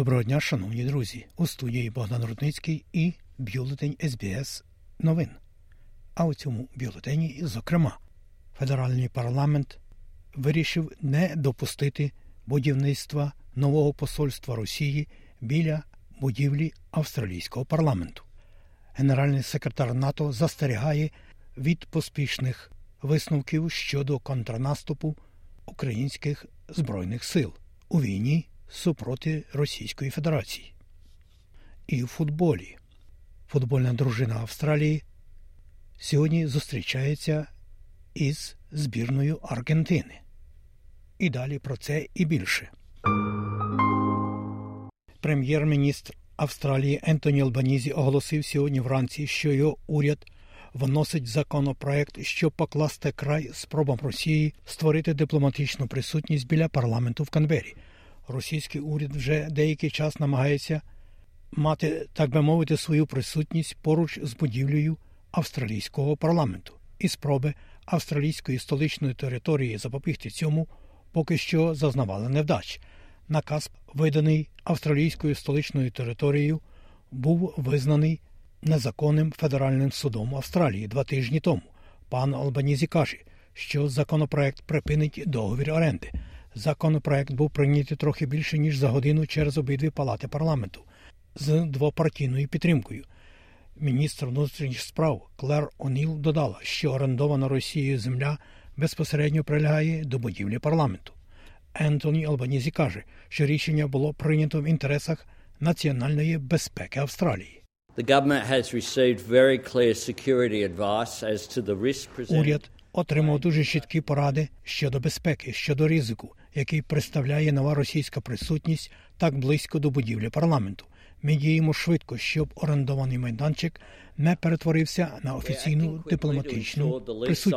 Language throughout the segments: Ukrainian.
Доброго дня, шановні друзі. У студії Богдан Рудницький і бюлетень СБС новин. А у цьому бюлетені, зокрема, федеральний парламент вирішив не допустити будівництва нового посольства Росії біля будівлі австралійського парламенту. Генеральний секретар НАТО застерігає від поспішних висновків щодо контрнаступу українських збройних сил у війні супроти Російської Федерації. І в футболі футбольна дружина Австралії сьогодні зустрічається із збірною Аргентини. І далі про це і більше. Прем'єр-міністр Австралії Ентоні Албанізі оголосив сьогодні вранці, що його уряд вносить законопроект, щоб покласти край спробам Росії створити дипломатичну присутність біля парламенту в Канбері. Російський уряд вже деякий час намагається мати, так би мовити, свою присутність поруч з будівлею австралійського парламенту, і спроби австралійської столичної території запобігти цьому поки що зазнавали невдач. Наказ, виданий австралійською столичною територією, був визнаний незаконним федеральним судом Австралії два тижні тому. Пан Албанізі каже, що законопроект припинить договір оренди. Законопроект був прийнятий трохи більше ніж за годину через обидві палати парламенту з двопартійною підтримкою. Міністр внутрішніх справ Клер Оніл додала, що орендована Росією земля безпосередньо прилягає до будівлі парламенту. Ентоні Албанізі каже, що рішення було прийнято в інтересах національної безпеки Австралії. Уряд отримав дуже чіткі поради щодо безпеки, щодо ризику, який представляє нова російська присутність так близько до будівлі парламенту. Ми діємо швидко, щоб орендований майданчик не перетворився на офіційну дипломатичну присутність.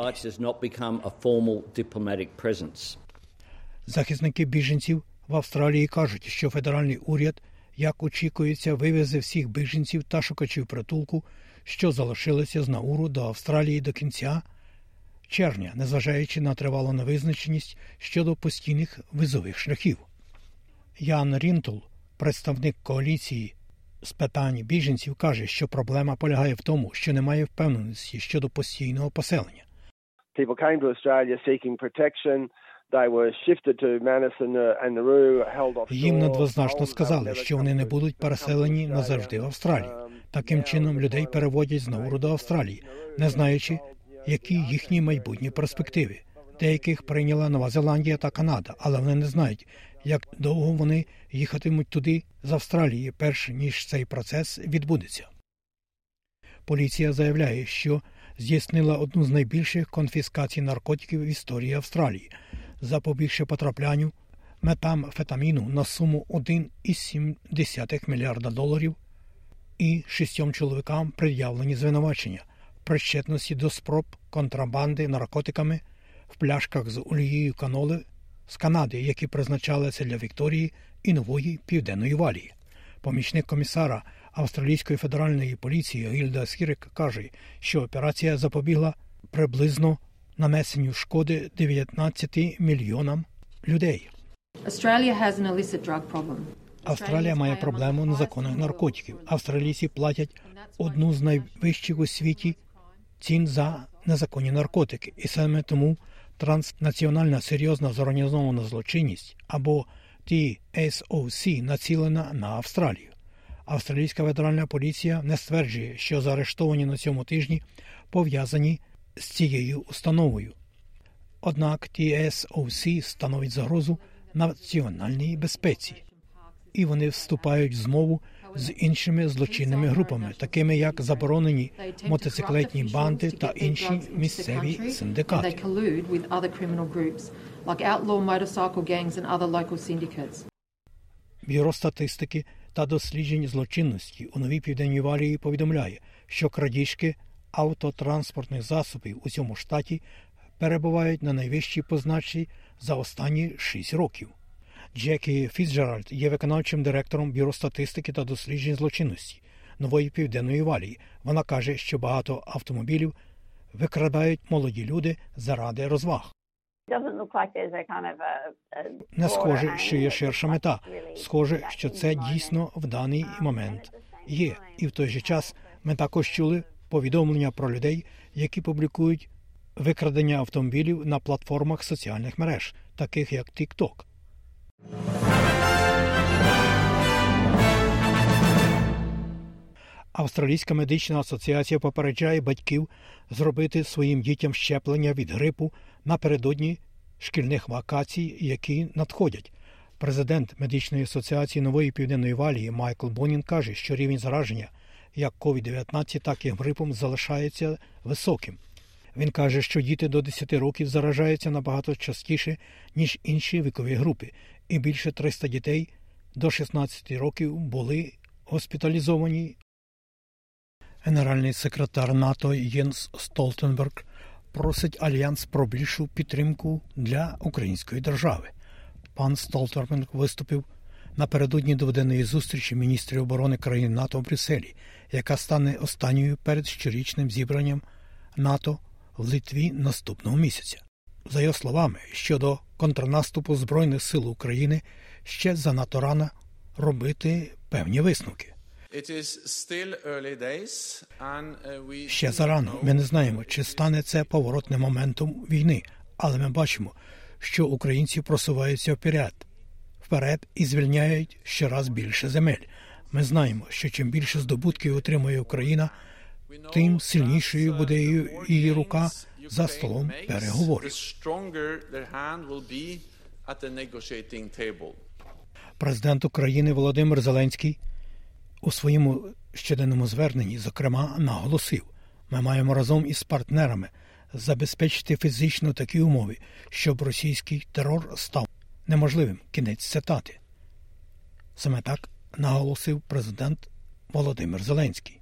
Захисники біженців в Австралії кажуть, що федеральний уряд, як очікується, вивезе всіх біженців та шукачів притулку, що залишилися з Науру до Австралії до кінця червня, незважаючи на тривалу невизначеність щодо постійних визових шляхів. Ян Рінтл, представник коаліції з питань біженців, каже, що проблема полягає в тому, що немає впевненості щодо постійного поселення. Їм недвозначно сказали, що вони не будуть переселені назавжди в Австралію. Таким чином людей переводять з Науру до Австралії, не знаючи, які їхні майбутні перспективи. Деяких прийняла Нова Зеландія та Канада, але вони не знають, як довго вони їхатимуть туди з Австралії, перш ніж цей процес відбудеться. Поліція заявляє, що здійснила одну з найбільших конфіскацій наркотиків в історії Австралії, запобігши потраплянню метамфетаміну на суму 1,7 мільярда доларів і шістьом чоловікам пред'явлені звинувачення причетності до спроб контрабанди наркотиками в пляшках з олією каноли з Канади, які призначалися для Вікторії і нової південної валії. Помічник комісара Австралійської федеральної поліції Гільда Сірик каже, що операція запобігла приблизно нанесенню шкоди 19 мільйонам людей. Австралія має проблему незаконних наркотиків. Австралійці платять одну з найвищих у світі цін за незаконні наркотики, і саме тому транснаціональна серйозна зорганізована злочинність або TSOC націлена на Австралію. Австралійська федеральна поліція не стверджує, що заарештовані на цьому тижні пов'язані з цією установою. Однак TSOC становить загрозу національній безпеці, і вони вступають в змову з іншими злочинними групами, такими як заборонені мотоциклетні банди та інші місцеві синдикати. Бюро статистики та досліджень злочинності у новій південній валії повідомляє, що крадіжки автотранспортних засобів у цьому штаті перебувають на найвищій позначці за останні шість років. Джекі Фіцджеральд є виконавчим директором бюро статистики та досліджень злочинності нової південної валії. Вона каже, що багато автомобілів викрадають молоді люди заради розваг. Не схоже, що є ширша мета. Схоже, що це дійсно в даний момент є. І в той же час ми також чули повідомлення про людей, які публікують викрадення автомобілів на платформах соціальних мереж, таких як TikTok. Австралійська медична асоціація попереджає батьків зробити своїм дітям щеплення від грипу напередодні шкільних вакацій, які надходять. Президент медичної асоціації нової південної валії Майкл Бонін каже, що рівень зараження як COVID-19, так і грипом залишається високим. Він каже, що діти до 10 років заражаються набагато частіше, ніж інші вікові групи, і більше 300 дітей до 16 років були госпіталізовані. Генеральний секретар НАТО Єнс Столтенберг просить альянс про більшу підтримку для української держави. Пан Столтенберг виступив напередодні доведеної зустрічі міністрів оборони країн НАТО в Брюсселі, яка стане останньою перед щорічним зібранням НАТО в Литві наступного місяця. За його словами, щодо контрнаступу Збройних сил України ще занадто рано робити певні висновки. Uh, ще зарано. Ми не знаємо, чи стане це поворотним моментом війни, але ми бачимо, що українці просуваються вперед, вперед і звільняють щораз більше земель. Ми знаємо, що чим більше здобутків отримує Україна, тим сильнішою буде її рука за столом переговорів. Президент України Володимир Зеленський у своєму щоденному зверненні, зокрема, наголосив: ми маємо разом із партнерами забезпечити фізично такі умови, щоб російський терор став неможливим. Кінець цитати. Саме так наголосив президент Володимир Зеленський.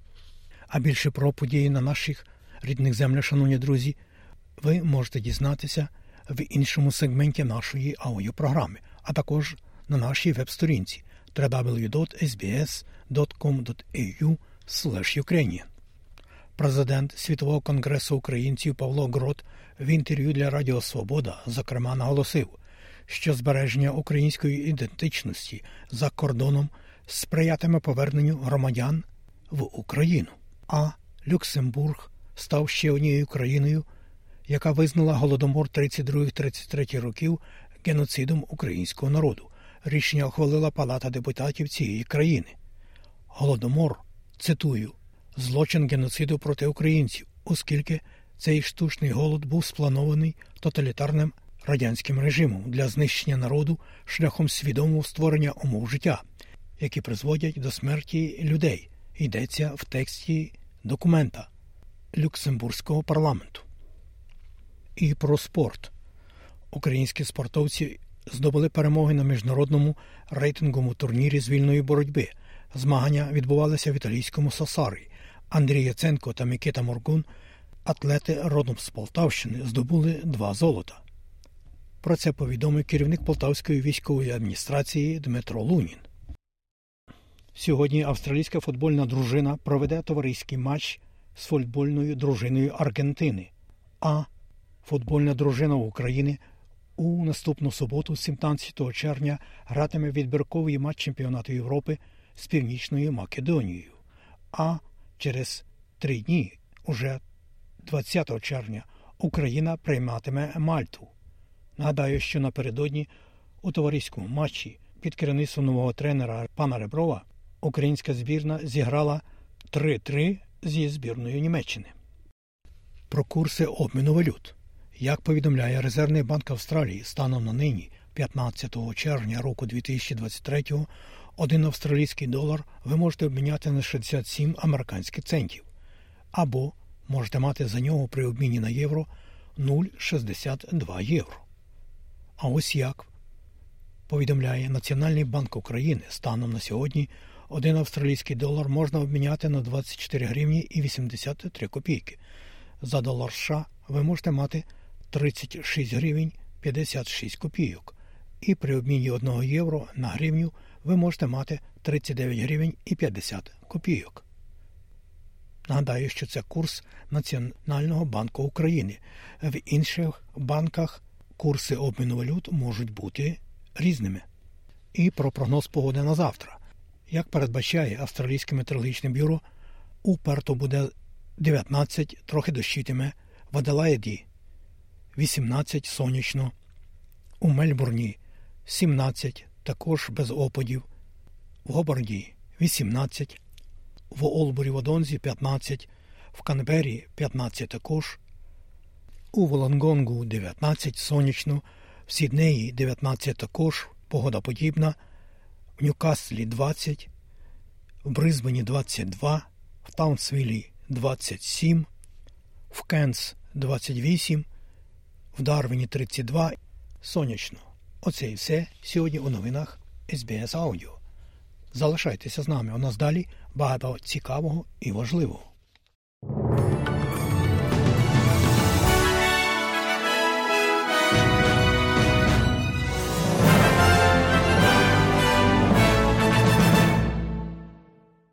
А більше про події на наших рідних землях, шановні друзі, ви можете дізнатися в іншому сегменті нашої аудіопрограми, а також на нашій веб-сторінці www.sbs.com.au Ukrainian. Президент Світового конгресу українців Павло Грот в інтерв'ю для Радіо Свобода зокрема наголосив, що збереження української ідентичності за кордоном сприятиме поверненню громадян в Україну. А Люксембург став ще однією країною, яка визнала голодомор 32-33 років геноцидом українського народу. Рішення ухвалила Палата депутатів цієї країни. Голодомор, цитую, злочин геноциду проти українців, оскільки цей штучний голод був спланований тоталітарним радянським режимом для знищення народу шляхом свідомого створення умов життя, які призводять до смерті людей, йдеться в тексті документа Люксембурзького парламенту. І про спорт. Українські спортовці здобули перемоги на міжнародному рейтинговому турнірі з вільної боротьби. Змагання відбувалися в італійському Сосарі. Андрій Яценко та Микита Моргун, атлети родом з Полтавщини, здобули два золота. Про це повідомив керівник Полтавської військової адміністрації Дмитро Лунін. Сьогодні австралійська футбольна дружина проведе товариський матч з футбольною дружиною Аргентини, а футбольна дружина України у наступну суботу, 17 червня, гратиме відбірковий матч чемпіонату Європи з Північною Македонією. А через три дні, уже 20 червня, Україна прийматиме Мальту. Нагадаю, що напередодні у товариському матчі під керівництвом нового тренера пана Реброва українська збірна зіграла 3-3 зі збірною Німеччини. Про курси обміну валют. Як повідомляє Резервний банк Австралії станом на нині, 15 червня року 2023 один австралійський долар ви можете обміняти на 67 американських центів, або можете мати за нього при обміні на євро 0,62 євро. А ось як повідомляє Національний банк України станом на сьогодні один австралійський долар можна обміняти на 24 гривні і 83 копійки. За долар США ви можете мати 36 гривень 56 копійок. І при обміні 1 євро на гривню ви можете мати 39 гривень і 50 копійок. Нагадаю, що це курс Національного банку України. В інших банках курси обміну валют можуть бути різними. І про прогноз погоди на завтра. Як передбачає Австралійське метеорологічне бюро, у Перту буде 19, трохи дощитиме, в Аделаїді 18 сонячно, у Мельбурні 17, також без опадів, в Гобарді 18, в Олбурі Водонзі 15, в Канбері 15 також, у Волонгонгу 19 сонячно, в Сіднеї 19 також, погода подібна, в Ньюкаслі 20, в Бризбені 22, в Таунсвілі 27, в Кенс 28, в Дарвіні 32, сонячно. Оце і все сьогодні у новинах SBS Audio. Залишайтеся з нами. У нас далі багато цікавого і важливого.